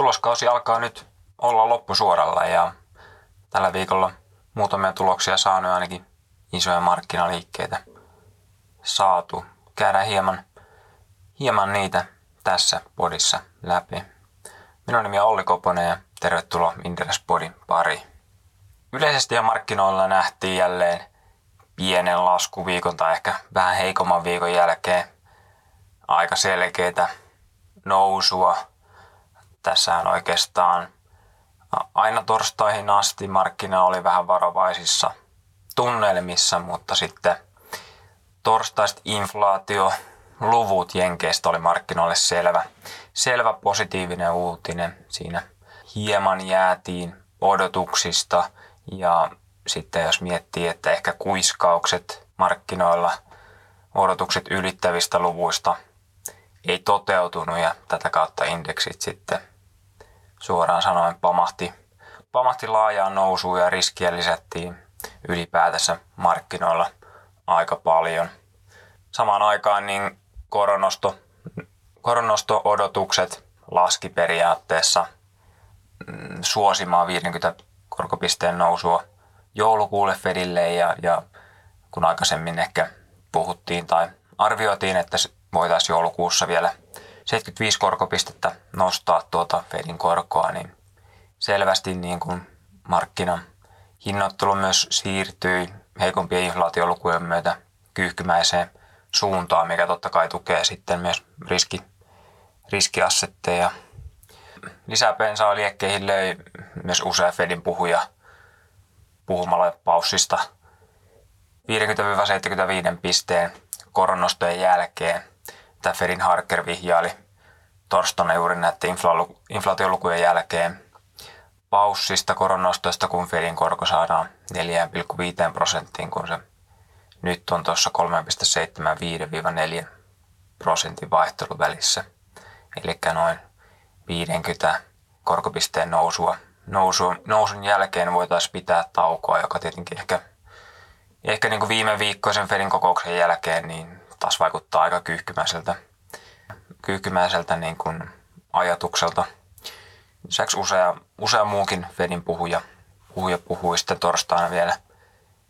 tuloskausi alkaa nyt olla loppusuoralla ja tällä viikolla muutamia tuloksia saanut ainakin isoja markkinaliikkeitä saatu. Käydään hieman, hieman niitä tässä podissa läpi. Minun nimi on Olli Koponen ja tervetuloa Inderes Podin pari. Yleisesti ja markkinoilla nähtiin jälleen pienen laskuviikon tai ehkä vähän heikomman viikon jälkeen aika selkeitä nousua. Tässähän oikeastaan aina torstaihin asti markkina oli vähän varovaisissa tunnelmissa, mutta sitten torstaista inflaatio luvut Jenkeistä oli markkinoille selvä, selvä positiivinen uutinen. Siinä hieman jäätiin odotuksista ja sitten jos miettii, että ehkä kuiskaukset markkinoilla odotukset ylittävistä luvuista ei toteutunut ja tätä kautta indeksit sitten suoraan sanoen pamahti, pamahti laajaan nousuun ja riskiä lisättiin ylipäätänsä markkinoilla aika paljon. Samaan aikaan niin koronosto, koronosto-odotukset laski periaatteessa mm, suosimaan 50 korkopisteen nousua joulukuulle Fedille ja, ja kun aikaisemmin ehkä puhuttiin tai arvioitiin, että voitaisiin joulukuussa vielä 75 korkopistettä nostaa tuota Fedin korkoa, niin selvästi niin kuin markkinan hinnoittelu myös siirtyi heikompien inflaatiolukujen myötä kyyhkymäiseen suuntaan, mikä totta kai tukee sitten myös riski, riskiassetteja. Lisää bensaa liekkeihin löi myös usea Fedin puhuja puhumalla paussista 50-75 pisteen koronostojen jälkeen. Tämä Fedin Harker vihjaili torstaina juuri näiden inflaatiolukujen jälkeen paussista koronostoista, kun Fedin korko saadaan 4,5 prosenttiin, kun se nyt on tuossa 3,75-4 prosentin vaihteluvälissä. Eli noin 50 korkopisteen nousua. Nousu, nousun jälkeen voitaisiin pitää taukoa, joka tietenkin ehkä, ehkä niin kuin viime viikkoisen Fedin kokouksen jälkeen niin taas vaikuttaa aika kyyhkymäiseltä, kyyhkymäiseltä niin kuin ajatukselta. Lisäksi usea, usea muukin Fedin puhuja, puhuja puhui sitten torstaina vielä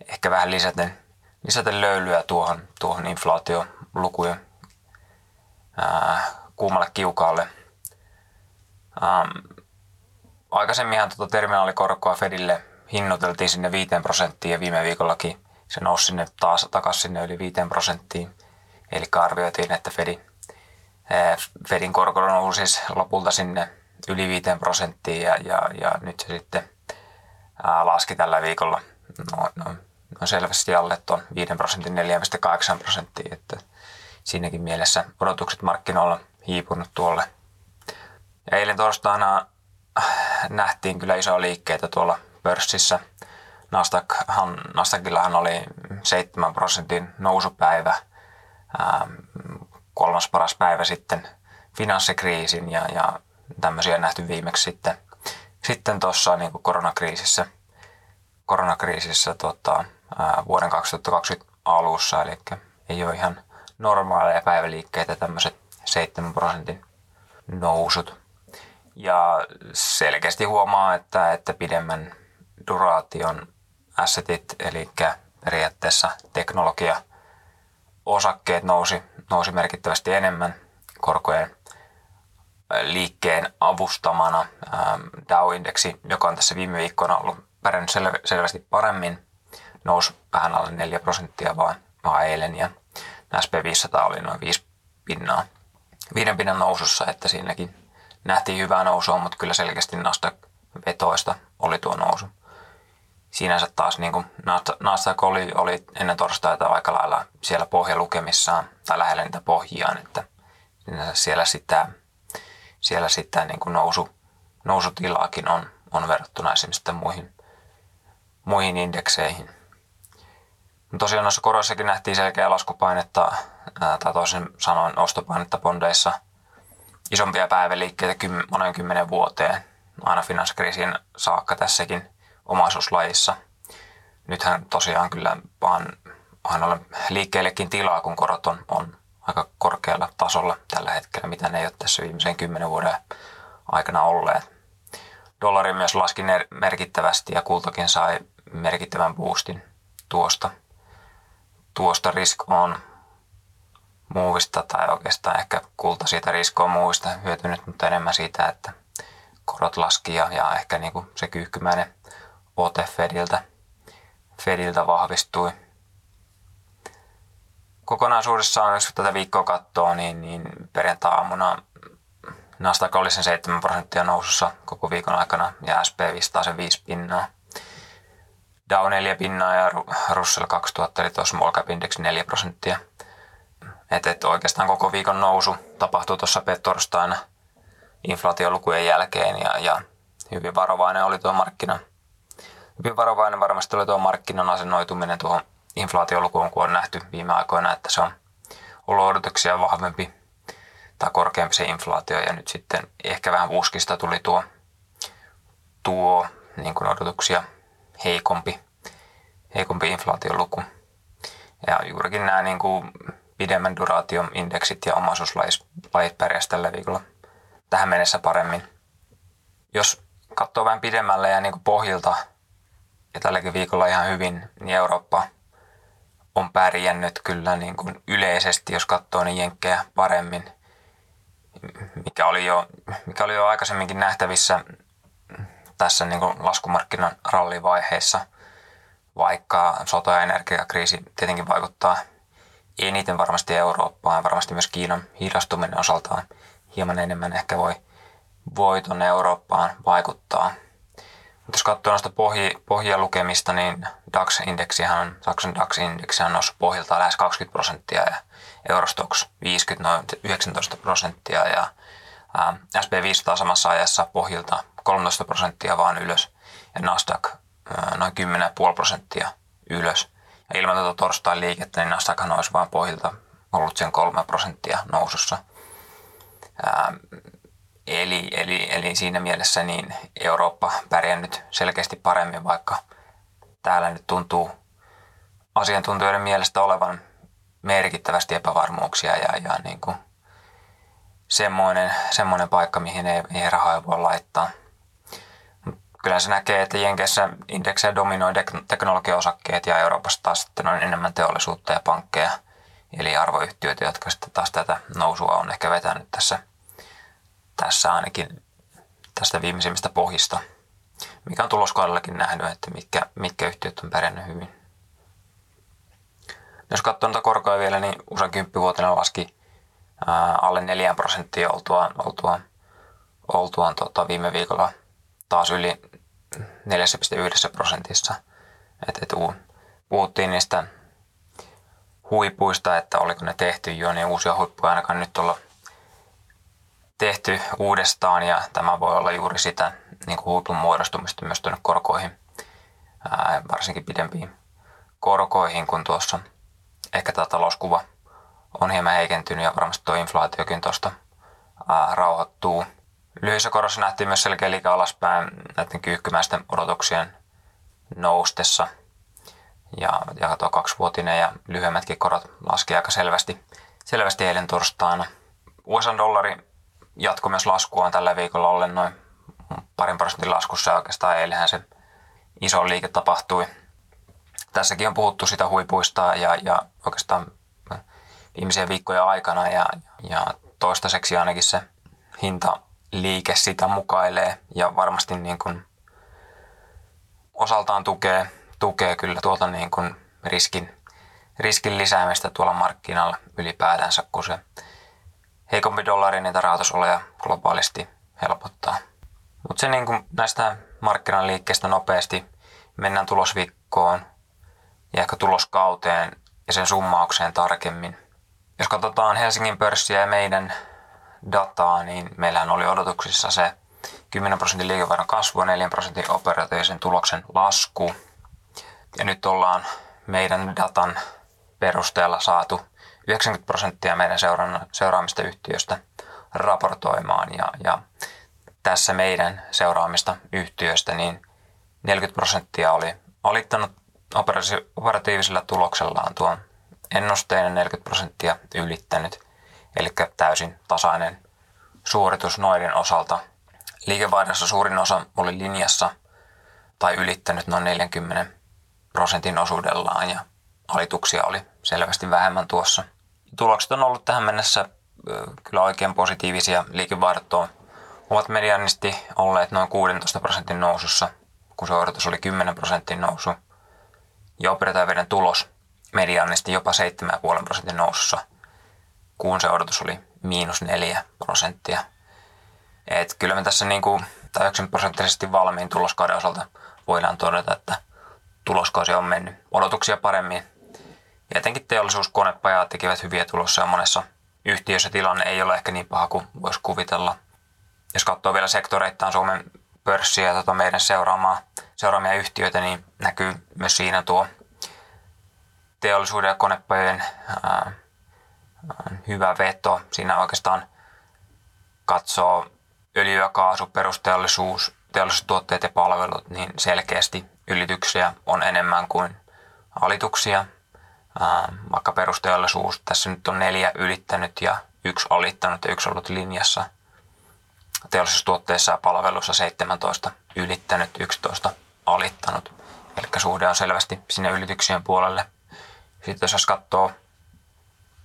ehkä vähän lisäten lisätä löylyä tuohon, tuohon inflaatiolukujen ää, kuumalle kiukaalle. Ähm, aikaisemminhan tuota terminaalikorkoa Fedille hinnoiteltiin sinne 5 prosenttiin ja viime viikollakin se nousi sinne taas takaisin sinne yli 5 prosenttiin. Eli arvioitiin, että Fedin, Fedin korko nousi siis lopulta sinne yli 5 prosenttiin ja, ja, ja nyt se sitten laski tällä viikolla noin, noin on selvästi alle tuon 5 prosentin 4,8 prosenttia, että siinäkin mielessä odotukset markkinoilla hiipunut tuolle. Ja eilen torstaina nähtiin kyllä isoja liikkeitä tuolla pörssissä. Nasdaqhan, Nasdaqillahan oli 7 prosentin nousupäivä, kolmas paras päivä sitten finanssikriisin ja, ja tämmöisiä nähty viimeksi sitten, sitten tuossa niin koronakriisissä, koronakriisissä tota, vuoden 2020 alussa, eli ei ole ihan normaaleja päiväliikkeitä tämmöiset 7 prosentin nousut. Ja selkeästi huomaa, että, että pidemmän duraation assetit, eli periaatteessa teknologia osakkeet nousi, nousi merkittävästi enemmän korkojen liikkeen avustamana. Dow-indeksi, joka on tässä viime viikkoina ollut pärjännyt selvästi paremmin, nousi vähän alle 4 prosenttia vaan, vaan eilen ja SP500 oli noin 5 pinnaa. Viiden pinnan nousussa, että siinäkin nähtiin hyvää nousua, mutta kyllä selkeästi Nasdaq-vetoista oli tuo nousu. Sinänsä taas niin kuin Nasdaq oli, oli ennen torstaita aika lailla siellä pohjalukemissaan tai lähellä niitä pohjiaan, että siellä sitä, siellä sitä niin kuin nousu, nousutilaakin on, on verrattuna esimerkiksi muihin, muihin indekseihin. Tosiaan noissa koroissakin nähtiin selkeää laskupainetta, tai toisin sanoen ostopainetta bondeissa. Isompia päiväliikkeitä monen kymmenen vuoteen, aina finanssikriisin saakka tässäkin omaisuuslajissa. Nythän tosiaan kyllä vaan aina ole liikkeellekin tilaa, kun korot on, on aika korkealla tasolla tällä hetkellä, mitä ne ei ole tässä viimeisen kymmenen vuoden aikana olleet. Dollari myös laski merkittävästi ja kultakin sai merkittävän boostin tuosta. Tuosta risk on muuvista tai oikeastaan ehkä kulta siitä risk on muuvista hyötynyt, mutta enemmän siitä, että korot laski ja, ja ehkä niin kuin se kyyhkymäinen ote Fediltä, Fediltä vahvistui. Kokonaisuudessaan, jos tätä viikkoa katsoo, niin, niin perjantai-aamuna Nasdaq oli sen 7 prosenttia nousussa koko viikon aikana ja SP 500 sen 5 pinnaa. Dow 4 pinnaa ja Russell 2000 eli tuossa small cap index 4 prosenttia. Et, et oikeastaan koko viikon nousu tapahtui tuossa torstaina inflaatiolukujen jälkeen ja, ja hyvin varovainen oli tuo markkina. Hyvin varovainen varmasti oli tuo markkinan asennoituminen tuohon inflaatiolukuun, kun on nähty viime aikoina, että se on ollut odotuksia vahvempi tai korkeampi se inflaatio ja nyt sitten ehkä vähän puskista tuli tuo, tuo niin kuin odotuksia heikompi, heikompi inflaatioluku. Ja juurikin nämä niin kuin pidemmän duraation indeksit ja omaisuuslajit pärjäsivät tällä viikolla tähän mennessä paremmin. Jos katsoo vähän pidemmälle ja niin kuin pohjilta ja tälläkin viikolla ihan hyvin, niin Eurooppa on pärjännyt kyllä niin kuin yleisesti, jos katsoo niin jenkkejä paremmin – mikä oli jo, mikä oli jo aikaisemminkin nähtävissä tässä niin kuin laskumarkkinan rallivaiheessa, vaikka sota- ja energiakriisi tietenkin vaikuttaa eniten varmasti Eurooppaan, varmasti myös Kiinan hidastuminen osaltaan hieman enemmän ehkä voi, voi tuonne Eurooppaan vaikuttaa. Mutta jos katsoo noista pohji, pohjia lukemista, niin DAX-indeksihän Saksan DAX-indeksi on noussut pohjilta lähes 20 prosenttia ja Eurostox 50 noin 19 prosenttia ja SP500 samassa ajassa pohjilta 13 prosenttia vaan ylös ja Nasdaq noin 10,5 prosenttia ylös. Ja ilman tätä torstain liikettä, niin Nasdaq olisi vain pohjilta ollut sen 3 prosenttia nousussa. Eli, eli, eli siinä mielessä niin Eurooppa pärjännyt selkeästi paremmin, vaikka täällä nyt tuntuu asiantuntijoiden mielestä olevan merkittävästi epävarmuuksia ja, ja niin kuin semmoinen, semmoinen paikka, mihin ei, ei rahaa voi laittaa. Kyllä se näkee, että Jenkeissä indeksejä dominoi teknologiaosakkeet ja Euroopassa taas sitten on enemmän teollisuutta ja pankkeja, eli arvoyhtiöitä, jotka sitten taas tätä nousua on ehkä vetänyt tässä, tässä ainakin tästä viimeisimmistä pohjista, mikä on tuloskaudellakin nähnyt, että mitkä, mitkä yhtiöt on pärjännyt hyvin. Jos katsoo noita korkoja vielä, niin USA 10 vuotena laski ää, alle 4 prosenttia oltuaan, oltuaan, oltuaan tota, viime viikolla taas yli 4,1 prosentissa. Et, et, puhuttiin niistä huipuista, että oliko ne tehty jo, niin uusia huippuja ainakaan nyt olla tehty uudestaan ja tämä voi olla juuri sitä niin kuin huipun muodostumista myös tuonne korkoihin, ää, varsinkin pidempiin korkoihin, kun tuossa ehkä tämä talouskuva on hieman heikentynyt ja varmasti tuo inflaatiokin tuosta rauhoittuu. Lyhyissä korossa nähtiin myös selkeä liike alaspäin näiden kyyhkymäisten odotuksien noustessa. Ja, ja tuo kaksivuotinen ja lyhyemmätkin korot laski aika selvästi, selvästi eilen torstaina. USA-dollari jatkoi myös laskuaan tällä viikolla ollen noin parin prosentin laskussa. Ja oikeastaan eilenhän se iso liike tapahtui. Tässäkin on puhuttu sitä huipuista ja, ja oikeastaan viimeisen viikkojen aikana ja, ja toistaiseksi ainakin se hintaliike sitä mukailee ja varmasti niin kuin osaltaan tukee, tukee kyllä tuota niin kuin riskin, riskin lisäämistä tuolla markkinalla ylipäätänsä, kun se heikompi dollari niitä rahoitusoloja globaalisti helpottaa. Mutta se niin kuin näistä markkinan liikkeestä nopeasti mennään tulosviikkoon ja ehkä tuloskauteen ja sen summaukseen tarkemmin. Jos katsotaan Helsingin pörssiä ja meidän dataa, niin meillähän oli odotuksissa se 10 prosentin liikevaihdon kasvu ja 4 prosentin operatiivisen tuloksen lasku. Ja nyt ollaan meidän datan perusteella saatu 90 prosenttia meidän seuraamista yhtiöstä raportoimaan. Ja, ja tässä meidän seuraamista yhtiöstä niin 40 prosenttia oli alittanut operatiivisella tuloksellaan tuon ennusteen 40 prosenttia ylittänyt, eli täysin tasainen suoritus noiden osalta. Liikevaihdossa suurin osa oli linjassa tai ylittänyt noin 40 prosentin osuudellaan ja alituksia oli selvästi vähemmän tuossa. Tulokset on ollut tähän mennessä kyllä oikein positiivisia. Liikevaihdot ovat medianisti olleet noin 16 prosentin nousussa, kun se odotus oli 10 prosentin nousu. Ja operotajaveiden tulos medianisti jopa 7,5 prosentin nousussa, kun se odotus oli miinus 4 prosenttia. Et kyllä me tässä niin kuin, tai prosenttisesti valmiin tuloskauden osalta voidaan todeta, että tuloskausi on mennyt odotuksia paremmin. Ja etenkin teollisuuskonepajat tekivät hyviä tuloksia monessa yhtiössä tilanne ei ole ehkä niin paha kuin voisi kuvitella. Jos katsoo vielä sektoreittain Suomen pörssiä ja tota meidän seuraamaa, seuraamia yhtiöitä, niin näkyy myös siinä tuo teollisuuden ja konepajojen ää, hyvä veto. Siinä oikeastaan katsoo öljy ja kaasu, perusteollisuus, teollisuustuotteet ja palvelut, niin selkeästi ylityksiä on enemmän kuin alituksia. Vaikka perusteollisuus, tässä nyt on neljä ylittänyt ja yksi alittanut ja yksi ollut linjassa. Teollisuustuotteissa ja palveluissa 17 ylittänyt, 11 alittanut. Eli suhde on selvästi sinne ylityksien puolelle. Sitten jos katsoo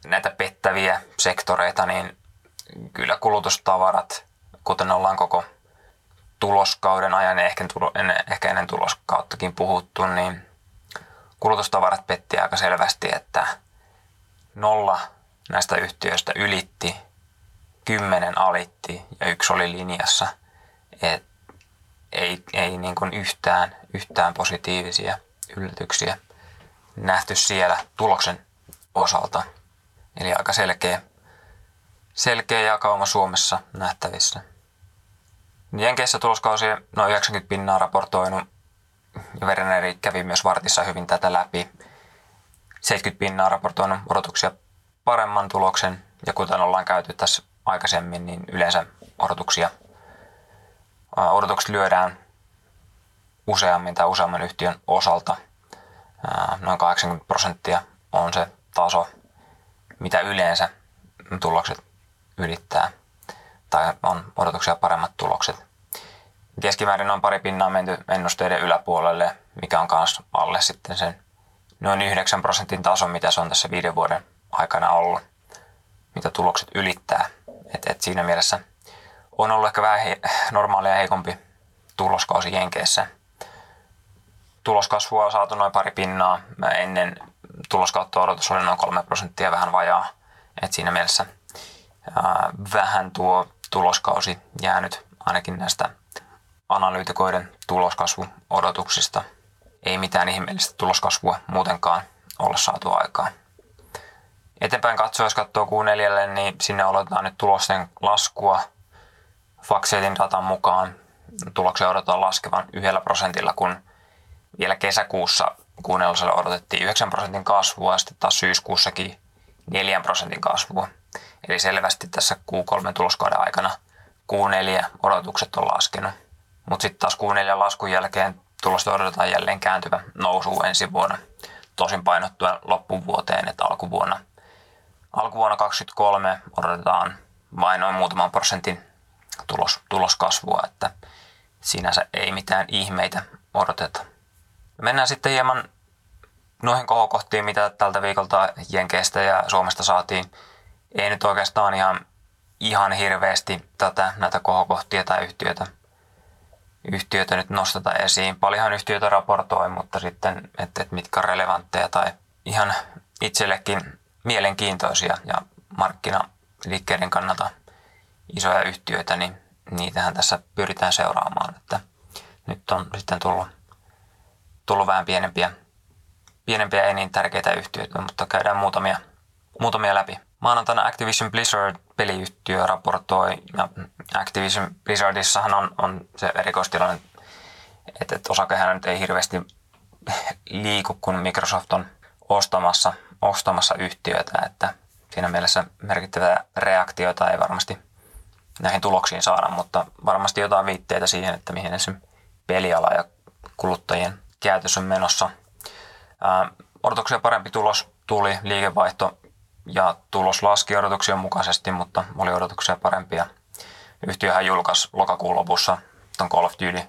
näitä pettäviä sektoreita, niin kyllä kulutustavarat, kuten ollaan koko tuloskauden ajan ja ehkä, ehkä ennen tuloskauttakin puhuttu, niin kulutustavarat petti aika selvästi, että nolla näistä yhtiöistä ylitti, kymmenen alitti ja yksi oli linjassa. Et ei ei niin kuin yhtään, yhtään positiivisia yllätyksiä nähty siellä tuloksen osalta. Eli aika selkeä, selkeä jakauma Suomessa nähtävissä. Jenkeissä tuloskausi noin 90 pinnaa raportoinut Vereneri kävi myös Vartissa hyvin tätä läpi. 70 pinnaa raportoinut odotuksia paremman tuloksen ja kuten ollaan käyty tässä aikaisemmin, niin yleensä odotuksia, odotukset lyödään useammin tai useamman yhtiön osalta. Noin 80 prosenttia on se taso, mitä yleensä tulokset ylittää tai on odotuksia paremmat tulokset. Keskimäärin on pari pinnaa menty ennusteiden yläpuolelle, mikä on myös alle sitten sen noin 9 prosentin tason, mitä se on tässä viiden vuoden aikana ollut, mitä tulokset ylittää. Et, et siinä mielessä on ollut ehkä vähän he, normaalia heikompi tuloskausi Jenkeissä. Tuloskasvua on saatu noin pari pinnaa. Mä ennen tuloskautta odotus oli noin 3 prosenttia vähän vajaa. Et siinä mielessä ää, vähän tuo tuloskausi jäänyt ainakin näistä analyytikoiden tuloskasvuodotuksista. Ei mitään ihmeellistä tuloskasvua muutenkaan olla saatu aikaan. Eteenpäin katsoa, jos katsoo Q4, niin sinne odotetaan nyt tulosten laskua. Faxetin datan mukaan tuloksen odotetaan laskevan yhdellä prosentilla, kun vielä kesäkuussa q odotettiin 9 prosentin kasvua ja sitten taas syyskuussakin 4 prosentin kasvua. Eli selvästi tässä Q3 tuloskauden aikana Q4-odotukset on laskenut. Mutta sitten taas Q4 laskun jälkeen tulosta odotetaan jälleen kääntyvä nousu ensi vuonna. Tosin painottuen loppuvuoteen, että alkuvuonna, alkuvuonna 2023 odotetaan vain noin muutaman prosentin tulos, tuloskasvua, että sinänsä ei mitään ihmeitä odoteta. Mennään sitten hieman noihin kohokohtiin, mitä tältä viikolta Jenkeistä ja Suomesta saatiin. Ei nyt oikeastaan ihan, ihan hirveästi tätä, näitä kohokohtia tai yhtiöitä yhtiöitä nyt nosteta esiin. Paljonhan yhtiöitä raportoi, mutta sitten, että, että mitkä on relevantteja tai ihan itsellekin mielenkiintoisia ja markkinaliikkeiden kannalta isoja yhtiöitä, niin niitähän tässä pyritään seuraamaan. Että nyt on sitten tullut, tullut vähän pienempiä, pienempiä ei niin tärkeitä yhtiöitä, mutta käydään muutamia, muutamia läpi. Maanantaina Activision Blizzard peliyhtiö raportoi, ja Activision Blizzardissahan on, on se erikoistilanne, että, että osakehän nyt ei hirveästi liiku, kun Microsoft on ostamassa, ostamassa yhtiöitä, että siinä mielessä merkittävää reaktiota ei varmasti näihin tuloksiin saada, mutta varmasti jotain viitteitä siihen, että mihin se peliala ja kuluttajien käytös on menossa. Ää, odotuksia parempi tulos tuli, liikevaihto ja tulos laski odotuksien mukaisesti, mutta oli odotuksia parempia. Yhtiöhän julkaisi lokakuun lopussa ton Call of Duty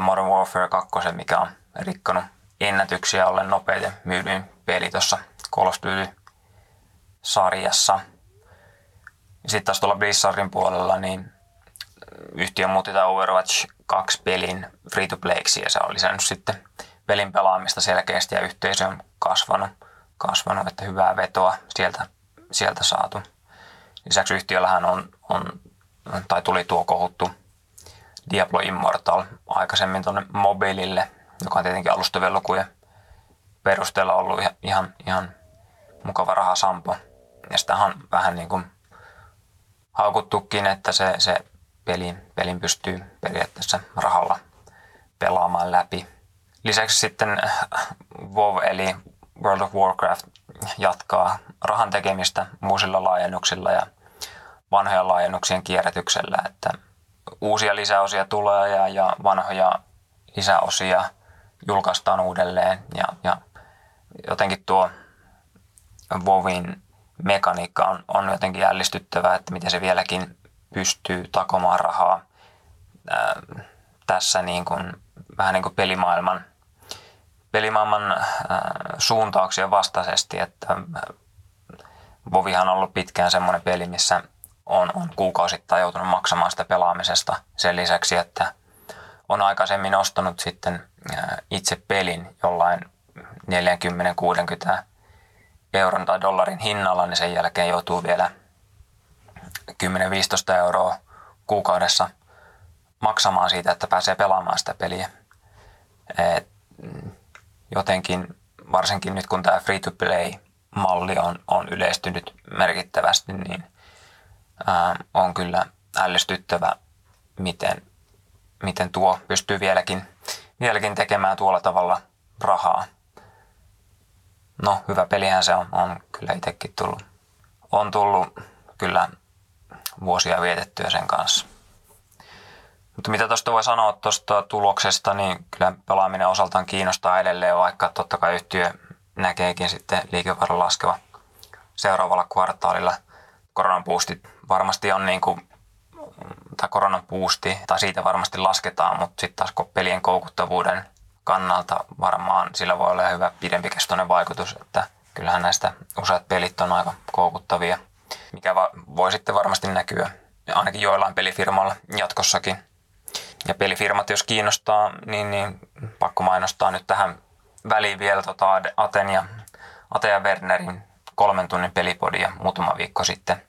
Modern Warfare 2, mikä on rikkonut ennätyksiä ollen nopeiten myydyin peli tuossa Call of Duty-sarjassa. Sitten taas tuolla Blizzardin puolella, niin yhtiö muutti tämä Overwatch 2 pelin free to playksi ja se on lisännyt sitten pelin pelaamista selkeästi ja yhteisö on kasvanut, kasvanut että hyvää vetoa sieltä, sieltä saatu. Lisäksi yhtiöllähän on, on, tai tuli tuo kohuttu Diablo Immortal aikaisemmin tuonne mobiilille, joka on tietenkin alustavien perusteella ollut ihan, ihan mukava rahasampo. Ja sitä on vähän niin kuin haukuttukin, että se, se pelin, pelin pystyy periaatteessa rahalla pelaamaan läpi. Lisäksi sitten WoW eli World of Warcraft jatkaa rahan tekemistä uusilla laajennuksilla ja vanhojen laajennuksien kierrätyksellä, että uusia lisäosia tulee ja, ja vanhoja lisäosia julkaistaan uudelleen ja, ja jotenkin tuo WoWin mekaniikka on, on jotenkin jällistyttävää, että miten se vieläkin pystyy takomaan rahaa ää, tässä niin kuin, vähän niin kuin pelimaailman, pelimaailman ää, suuntauksien vastaisesti, että Vovihan on ollut pitkään semmoinen peli, missä on, on kuukausittain joutunut maksamaan sitä pelaamisesta sen lisäksi, että on aikaisemmin ostanut sitten itse pelin jollain 40-60 euron tai dollarin hinnalla, niin sen jälkeen joutuu vielä 10-15 euroa kuukaudessa maksamaan siitä, että pääsee pelaamaan sitä peliä. Et jotenkin, varsinkin nyt kun tämä free-to-play-malli on, on yleistynyt merkittävästi, niin ää, on kyllä ällistyttävä, miten, miten tuo pystyy vieläkin, vieläkin tekemään tuolla tavalla rahaa. No, hyvä pelihän se on, on kyllä itsekin tullut. On tullut kyllä vuosia vietettyä sen kanssa. Mutta mitä tuosta voi sanoa tuosta tuloksesta, niin kyllä pelaaminen osaltaan kiinnostaa edelleen, vaikka totta kai yhtiö näkeekin sitten liikevaihdon laskeva seuraavalla kvartaalilla. Koronan boostit varmasti on niin kuin, tai koronan boosti, tai siitä varmasti lasketaan, mutta sitten taas pelien koukuttavuuden kannalta varmaan sillä voi olla hyvä pidempikestoinen vaikutus, että kyllähän näistä useat pelit on aika koukuttavia – mikä va- voi sitten varmasti näkyä ainakin joillain pelifirmalla jatkossakin. Ja pelifirmat, jos kiinnostaa, niin, niin pakko mainostaa nyt tähän väliin vielä tota Aten ja, Ate ja Wernerin kolmen tunnin pelipodia muutama viikko sitten.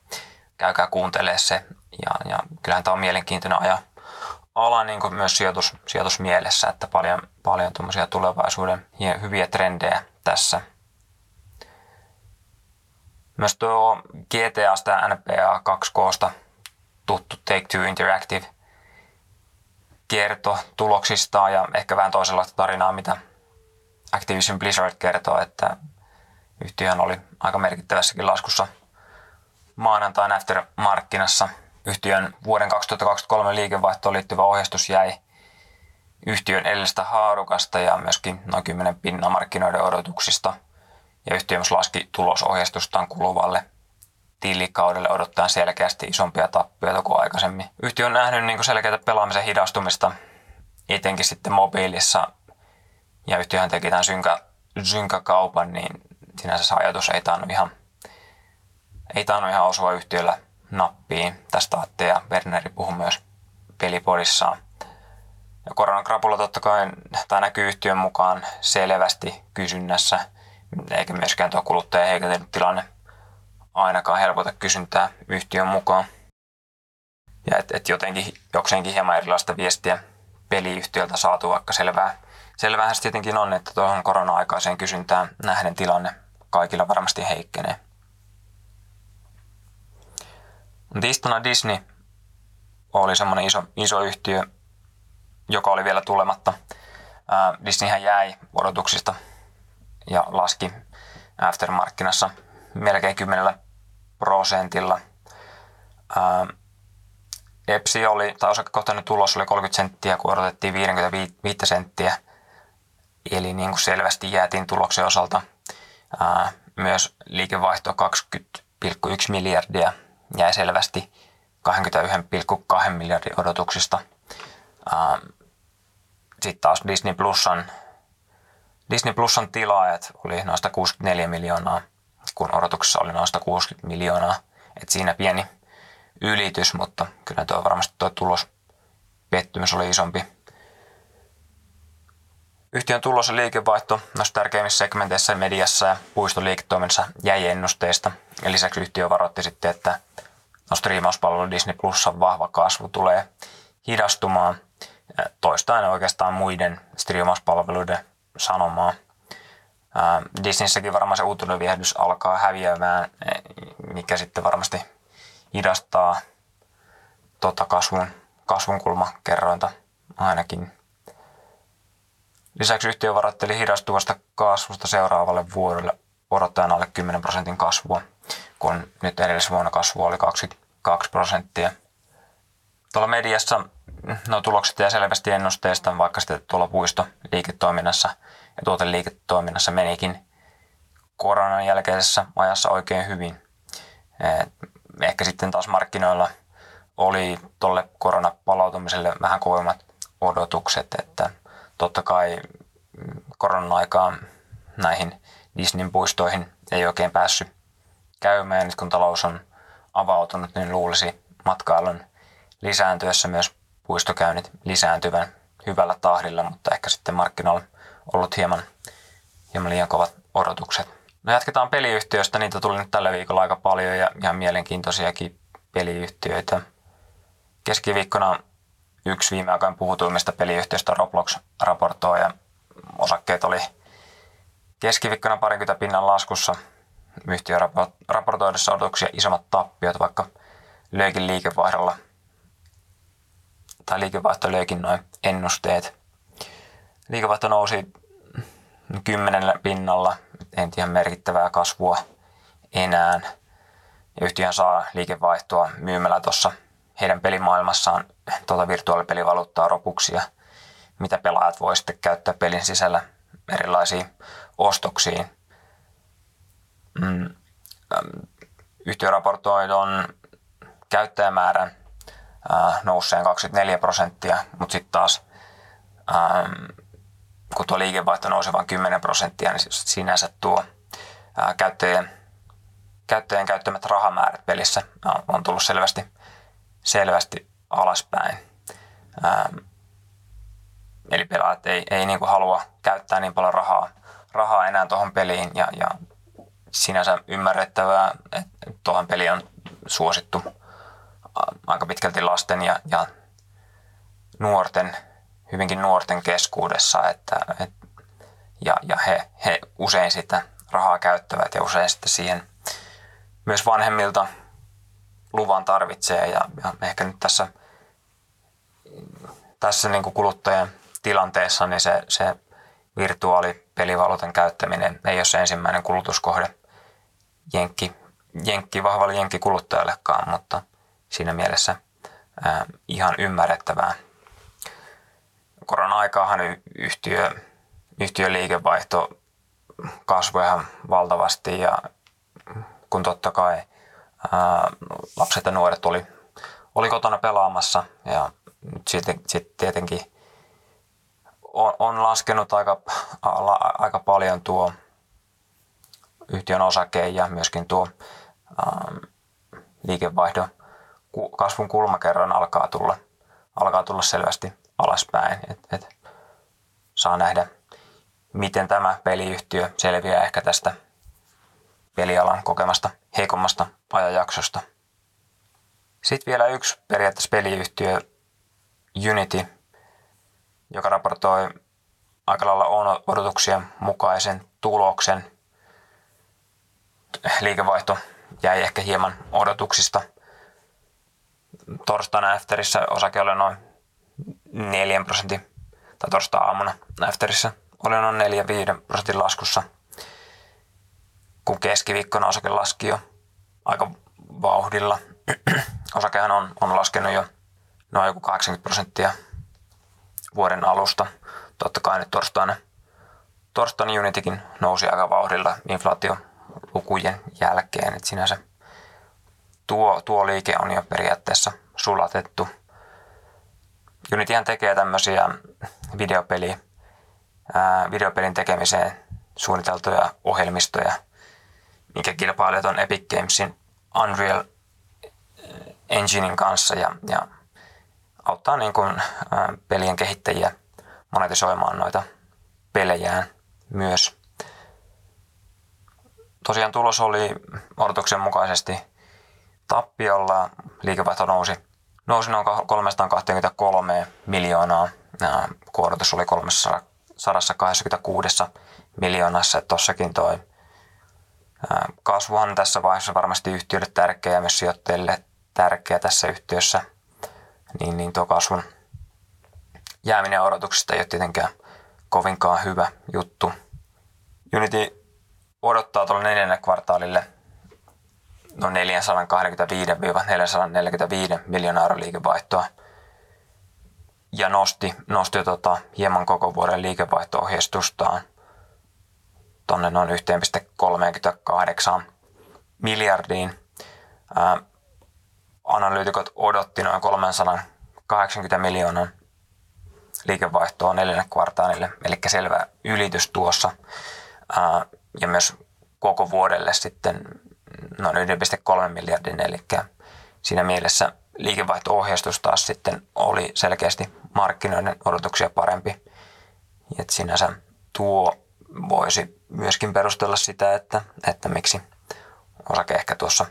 Käykää kuuntelemaan se. Ja, ja kyllähän tämä on mielenkiintoinen aja, ala niin kuin myös sijoitus, sijoitusmielessä, että paljon, paljon tulevaisuuden hyviä trendejä tässä – myös tuo GTAsta NPA 2Ksta tuttu Take-Two Interactive kertoo tuloksistaan ja ehkä vähän toisenlaista tarinaa, mitä Activision Blizzard kertoo, että yhtiöhän oli aika merkittävässäkin laskussa maanantain aftermarkkinassa. Yhtiön vuoden 2023 liikevaihtoon liittyvä ohjeistus jäi yhtiön edellisestä haarukasta ja myöskin noin 10 pinnan markkinoiden odotuksista – ja yhtiö myös laski tulosohjeistustaan kuluvalle tilikaudelle odottaen selkeästi isompia tappioita kuin aikaisemmin. Yhtiö on nähnyt niin selkeää pelaamisen hidastumista etenkin sitten mobiilissa ja yhtiöhän teki tämän synkä, synkäkaupan, niin sinänsä se ajatus ei tainnut ihan, ei tainnut ihan osua yhtiöllä nappiin. Tästä Atte ja Werneri puhui myös pelipodissaan. Ja koronakrapula totta kai tämä näkyy yhtiön mukaan selvästi kysynnässä – eikä myöskään tuo kuluttaja heikentynyt tilanne ainakaan helpota kysyntää yhtiön mukaan. Ja että et jotenkin jokseenkin hieman erilaista viestiä peliyhtiöltä saatu, vaikka selvää, selvähän se tietenkin on, että tuohon korona-aikaiseen kysyntään nähden tilanne kaikilla varmasti heikkenee. Tiistaina Disney oli semmoinen iso, iso yhtiö, joka oli vielä tulematta. Disneyhän jäi odotuksista ja laski aftermarkkinassa melkein 10 prosentilla. Ää, EPSI oli, tai osakekohtainen tulos oli 30 senttiä, kun odotettiin 55 senttiä. Eli niin kuin selvästi jäätiin tuloksen osalta. Ää, myös liikevaihto 20,1 miljardia jäi selvästi 21,2 miljardin odotuksista. Sitten taas Disney Plusan, Disney Plusan tilaajat oli noista 64 miljoonaa, kun odotuksessa oli noista 60 miljoonaa. Et siinä pieni ylitys, mutta kyllä tuo varmasti tuo tulos pettymys oli isompi. Yhtiön tulos ja liikevaihto noissa tärkeimmissä segmenteissä mediassa ja puistoliiketoiminnassa jäi ennusteista. Ja lisäksi yhtiö varoitti sitten, että no striimauspalvelu Disney Plusan vahva kasvu tulee hidastumaan toistain oikeastaan muiden striimauspalveluiden sanomaa. Disneyssäkin varmaan se uutinen viehdytys alkaa häviämään, mikä sitten varmasti hidastaa tota kasvun, kasvun kulmakerrointa ainakin. Lisäksi yhtiö varoitteli hidastuvasta kasvusta seuraavalle vuodelle odottaen alle 10 prosentin kasvua, kun nyt edellisvuonna kasvu oli 22 prosenttia. Tuolla mediassa no, tulokset jää selvästi ennusteesta, vaikka sitten tuolla puisto liiketoiminnassa ja tuoteliiketoiminnassa menikin koronan jälkeisessä ajassa oikein hyvin. Ehkä sitten taas markkinoilla oli tuolle koronapalautumiselle vähän kovemmat odotukset, että totta kai koronan aikaan näihin Disneyn puistoihin ei oikein päässyt käymään. Nyt kun talous on avautunut, niin luulisi matkailun lisääntyessä myös puistokäynnit lisääntyvän hyvällä tahdilla, mutta ehkä sitten markkinoilla ollut hieman, hieman liian kovat odotukset. No jatketaan peliyhtiöistä, niitä tuli nyt tällä viikolla aika paljon ja ihan mielenkiintoisiakin peliyhtiöitä. Keskiviikkona yksi viime aikoina puhutuimmista peliyhtiöistä Roblox raportoi ja osakkeet oli keskiviikkona parikymmentä pinnan laskussa yhtiö raportoidessa odotuksia isommat tappiot, vaikka löikin liikevaihdolla tai liikevaihto löikin noin ennusteet. Liikevaihto nousi kymmenellä pinnalla, en ihan merkittävää kasvua enää. Ja yhtiö saa liikevaihtoa myymällä tuossa heidän pelimaailmassaan tuota virtuaalipelivaluuttaa ropuksia, mitä pelaajat voi sitten käyttää pelin sisällä erilaisiin ostoksiin. Mm. Yhtiö raportoi tuon käyttäjämäärän äh, nousseen 24 prosenttia, mutta sitten taas kun tuo liikevaihto nousi vain 10 prosenttia, niin sinänsä tuo äh, käyttäjien, käyttäjien käyttämät rahamäärät pelissä äh, on tullut selvästi, selvästi alaspäin. Ähm, eli pelaajat ei, ei niin kuin halua käyttää niin paljon rahaa, rahaa enää tuohon peliin ja, ja sinänsä ymmärrettävää, että tuohon peli on suosittu aika pitkälti lasten ja, ja nuorten, hyvinkin nuorten keskuudessa, että, et, ja, ja he, he usein sitä rahaa käyttävät ja usein sitten siihen myös vanhemmilta luvan tarvitsee ja, ja ehkä nyt tässä, tässä niin kuin kuluttajan tilanteessa niin se, se virtuaalipelivaluutan käyttäminen ei ole se ensimmäinen kulutuskohde jenkki, jenkki vahvalle jenkkikuluttajallekaan, mutta siinä mielessä ihan ymmärrettävää. Korona-aikaahan yhtiö, yhtiön liikevaihto kasvoi ihan valtavasti ja kun totta kai ää, lapset ja nuoret oli, oli kotona pelaamassa ja sitten sit tietenkin on, on laskenut aika, aika paljon tuo yhtiön osake ja myöskin tuo ää, liikevaihdon kasvun kulmakerran alkaa tulla, alkaa tulla selvästi alaspäin. Et, et saa nähdä, miten tämä peliyhtiö selviää ehkä tästä pelialan kokemasta heikommasta ajanjaksosta. Sitten vielä yksi periaatteessa peliyhtiö Unity, joka raportoi aika lailla odotuksien mukaisen tuloksen. Liikevaihto jäi ehkä hieman odotuksista – torstaina afterissa osake oli noin 4 prosentin, tai torstai aamuna afterissa oli noin 4-5 prosentin laskussa, kun keskiviikkona osake laski jo aika vauhdilla. Osakehan on, on laskenut jo noin joku 80 prosenttia vuoden alusta. Totta kai nyt torstaina, torstaina Unitikin nousi aika vauhdilla inflaatiolukujen jälkeen, että sinänsä tuo, tuo liike on jo periaatteessa sulatettu. Unityhän tekee tämmöisiä videopeli, ää, videopelin tekemiseen suunniteltuja ohjelmistoja, mikä kilpailijat on Epic Gamesin Unreal Enginein kanssa ja, ja auttaa niin kuin, ää, pelien kehittäjiä monetisoimaan noita pelejään myös. Tosiaan tulos oli odotuksen mukaisesti tappiolla. Liikevaihto nousi, nousi noin 323 miljoonaa. Kuorotus oli 326 miljoonassa. Tossakin toi kasvuhan tässä vaiheessa varmasti yhtiölle tärkeä ja myös sijoittajille tärkeä tässä yhtiössä. Niin, niin tuo kasvun jääminen odotuksista ei ole tietenkään kovinkaan hyvä juttu. Unity odottaa tuolle neljännelle kvartaalille noin 425-445 miljoonaa euroa liikevaihtoa ja nosti, nosti tota, hieman koko vuoden liikevaihto-ohjeistustaan tuonne noin 1,38 miljardiin. Ää, analyytikot odotti noin 380 miljoonaa liikevaihtoa neljänne kvartaalille, eli selvä ylitys tuossa. Ää, ja myös koko vuodelle sitten noin 1,3 miljardin, eli siinä mielessä liikevaihto-ohjeistus taas sitten oli selkeästi markkinoiden odotuksia parempi. Et sinänsä tuo voisi myöskin perustella sitä, että, että miksi osake ehkä tuossa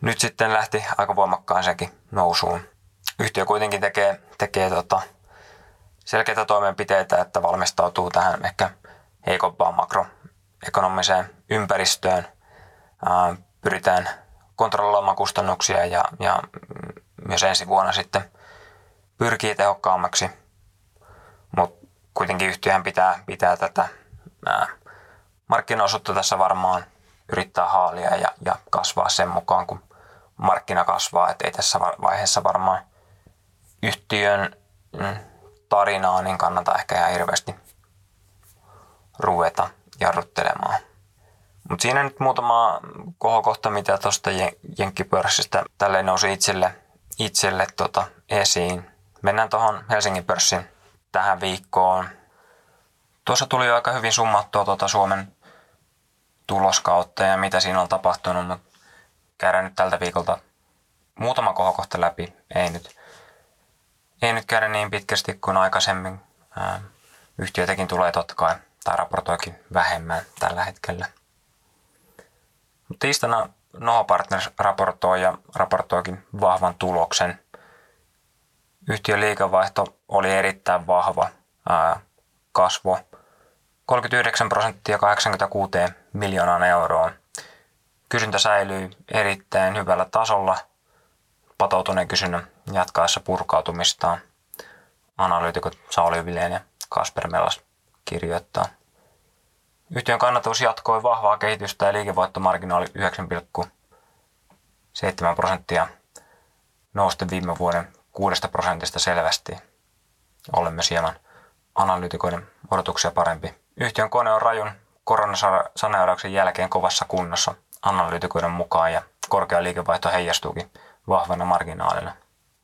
nyt sitten lähti aika voimakkaaseenkin nousuun. Yhtiö kuitenkin tekee, tekee tota selkeitä toimenpiteitä, että valmistautuu tähän ehkä heikompaan makroekonomiseen ympäristöön. Pyritään kontrolloimaan kustannuksia ja, ja myös ensi vuonna sitten pyrkii tehokkaammaksi, mutta kuitenkin yhtiöhän pitää, pitää tätä markkinaosuutta tässä varmaan yrittää haalia ja, ja kasvaa sen mukaan, kun markkina kasvaa. Et ei tässä vaiheessa varmaan yhtiön mm, tarinaa niin kannata ehkä ihan hirveästi ruveta jarruttelemaan. Mutta siinä nyt muutama kohokohta, mitä tuosta Jenkkipörssistä tälle nousi itselle, itselle tota esiin. Mennään tuohon Helsingin pörssin tähän viikkoon. Tuossa tuli jo aika hyvin summattua tuota Suomen tuloskautta ja mitä siinä on tapahtunut, mutta käydään nyt tältä viikolta muutama kohokohta läpi. Ei nyt, ei nyt käydä niin pitkästi kuin aikaisemmin. Yhtiötäkin tulee totta kai tai raportoikin vähemmän tällä hetkellä. Tiistaina Noho Partners raportoi ja raportoikin vahvan tuloksen. Yhtiön liikevaihto oli erittäin vahva kasvo 39 prosenttia 86 miljoonaan euroon. Kysyntä säilyy erittäin hyvällä tasolla patoutuneen kysynnän jatkaessa purkautumistaan. Analyytikot Sauli Vileen ja Kasper Melas kirjoittaa. Yhtiön kannattavuus jatkoi vahvaa kehitystä ja liikevoittomarginaali 9,7 prosenttia nousten viime vuoden 6 prosentista selvästi. Olemme hieman analyytikoiden odotuksia parempi. Yhtiön kone on rajun koronasaneerauksen jälkeen kovassa kunnossa analyytikoiden mukaan ja korkea liikevaihto heijastuukin vahvana marginaalina.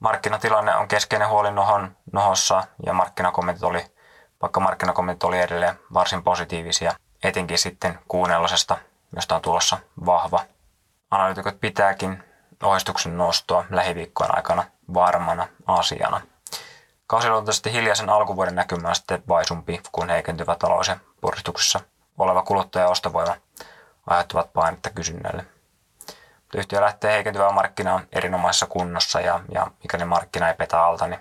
Markkinatilanne on keskeinen huoli nohon, nohossa ja markkinakommentit oli vaikka markkinakommentit oli edelleen varsin positiivisia, etenkin sitten kuunnellosesta, josta on tulossa vahva. Analytikot pitääkin ohjeistuksen nostoa lähiviikkojen aikana varmana asiana. Kausiluontoisesti hiljaisen alkuvuoden näkymä on sitten vaisumpi kuin heikentyvä talous- ja puristuksessa oleva kuluttaja ostovoima aiheuttavat painetta kysynnälle. Yhtiö lähtee heikentyvään markkinaan erinomaisessa kunnossa ja, ja mikäli markkina ei petä alta, niin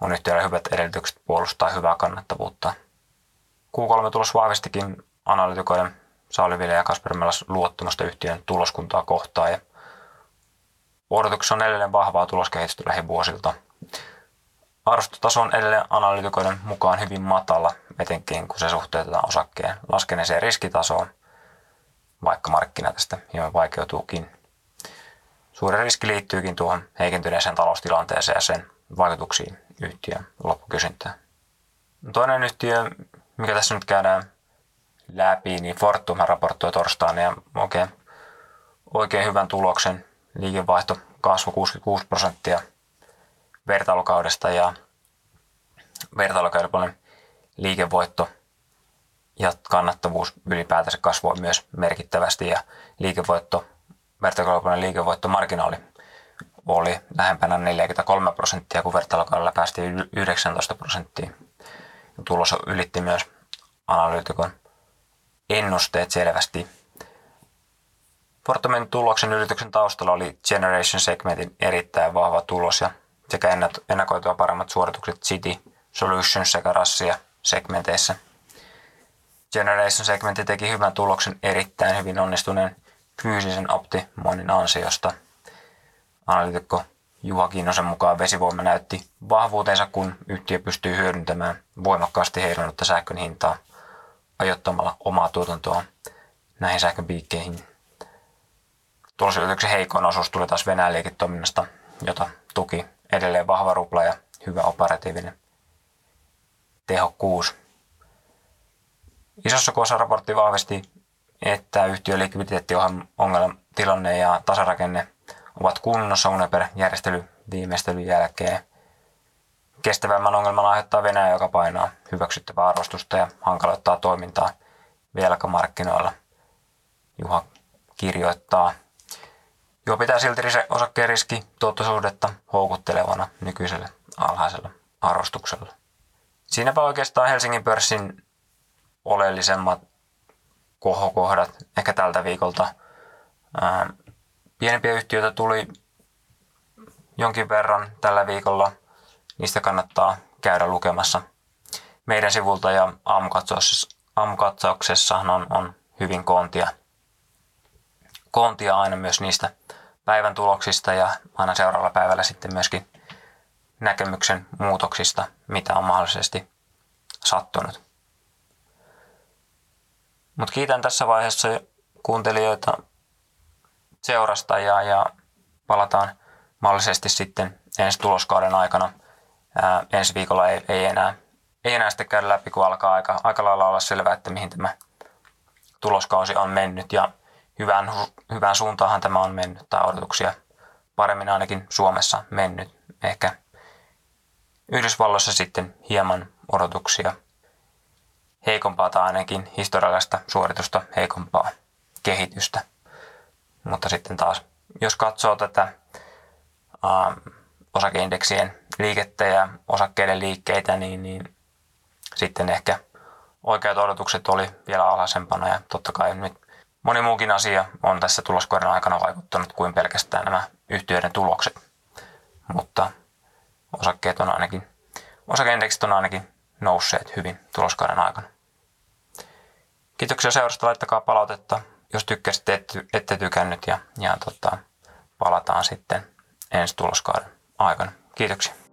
on yhtiöllä hyvät edellytykset puolustaa hyvää kannattavuutta. Q3-tulos vahvistikin analytikoiden Sauli Ville ja Kasper Melas luottamusta yhtiön tuloskuntaa kohtaan ja odotuksessa on edelleen vahvaa tuloskehitystä lähivuosilta. Arvostotaso on edelleen analytikoiden mukaan hyvin matala, etenkin kun se suhteutetaan osakkeen laskeneeseen riskitasoon, vaikka markkina tästä hieman vaikeutuukin. Suuri riski liittyykin tuohon heikentyneeseen taloustilanteeseen ja sen vaikutuksiin yhtiön loppukysyntään. Toinen yhtiö, mikä tässä nyt käydään läpi, niin Fortum raportoi torstaina ja oikein oikein hyvän tuloksen. Liikevaihto kasvoi 66 prosenttia vertailukaudesta ja vertailukauden liikevoitto ja kannattavuus ylipäätänsä kasvoi myös merkittävästi ja liikevoitto, vertailukauden liikevoittomarginaali oli lähempänä 43 prosenttia, kun vertailukaudella päästiin 19 prosenttia. Tulos ylitti myös analyytikon ennusteet selvästi. Fortumin tuloksen ylityksen taustalla oli Generation Segmentin erittäin vahva tulos ja sekä ennakoitua paremmat suoritukset City, Solutions sekä Rassia segmenteissä. Generation segmentti teki hyvän tuloksen erittäin hyvin onnistuneen fyysisen optimoinnin ansiosta. Analytikko Juha Kinnosen mukaan vesivoima näytti vahvuutensa, kun yhtiö pystyy hyödyntämään voimakkaasti heilunutta sähkön hintaa ajoittamalla omaa tuotantoa näihin sähkön piikkeihin. Tulosylityksen heikoin osuus tuli taas Venäjän liiketoiminnasta, jota tuki edelleen vahva rupla ja hyvä operatiivinen tehokkuus. Isossa koossa raportti vahvisti, että yhtiön likviditeettiongelma tilanne ja tasarakenne ovat kunnossa Uniper järjestely viimeistelyn jälkeen. Kestävämmän ongelman aiheuttaa Venäjä, joka painaa hyväksyttävää arvostusta ja hankaloittaa toimintaa velkamarkkinoilla. Juha kirjoittaa. Jo pitää silti osakkeen riski tuottosuhdetta houkuttelevana nykyiselle alhaisella arvostuksella. Siinäpä oikeastaan Helsingin pörssin oleellisemmat kohokohdat ehkä tältä viikolta. Ää, pienempiä yhtiöitä tuli jonkin verran tällä viikolla. Niistä kannattaa käydä lukemassa meidän sivulta ja aamukatsauksessa on, on hyvin koontia, koontia aina myös niistä päivän tuloksista ja aina seuraavalla päivällä sitten myöskin näkemyksen muutoksista, mitä on mahdollisesti sattunut. Mutta kiitän tässä vaiheessa kuuntelijoita seurasta ja, ja palataan mahdollisesti sitten ensi tuloskauden aikana. Ää, ensi viikolla ei, ei, enää, ei enää sitten käydä läpi, kun alkaa aika, aika lailla olla selvää, että mihin tämä tuloskausi on mennyt. Ja hyvään, hyvään suuntaanhan tämä on mennyt, tai odotuksia paremmin ainakin Suomessa mennyt. Ehkä Yhdysvalloissa sitten hieman odotuksia heikompaa tai ainakin historiallista suoritusta heikompaa kehitystä. Mutta sitten taas, jos katsoo tätä äh, osakeindeksien liikettä ja osakkeiden liikkeitä, niin, niin sitten ehkä oikeat odotukset oli vielä alhaisempana ja totta kai nyt moni muukin asia on tässä tuloskauden aikana vaikuttanut kuin pelkästään nämä yhtiöiden tulokset. Mutta osakkeet on ainakin, osakeindeksit on ainakin nousseet hyvin tuloskauden aikana. Kiitoksia seurasta, laittakaa palautetta, jos tykkäsitte, ette, ette tykännyt ja, ja tota, palataan sitten ensi tuloskauden aikana. Kiitoksia.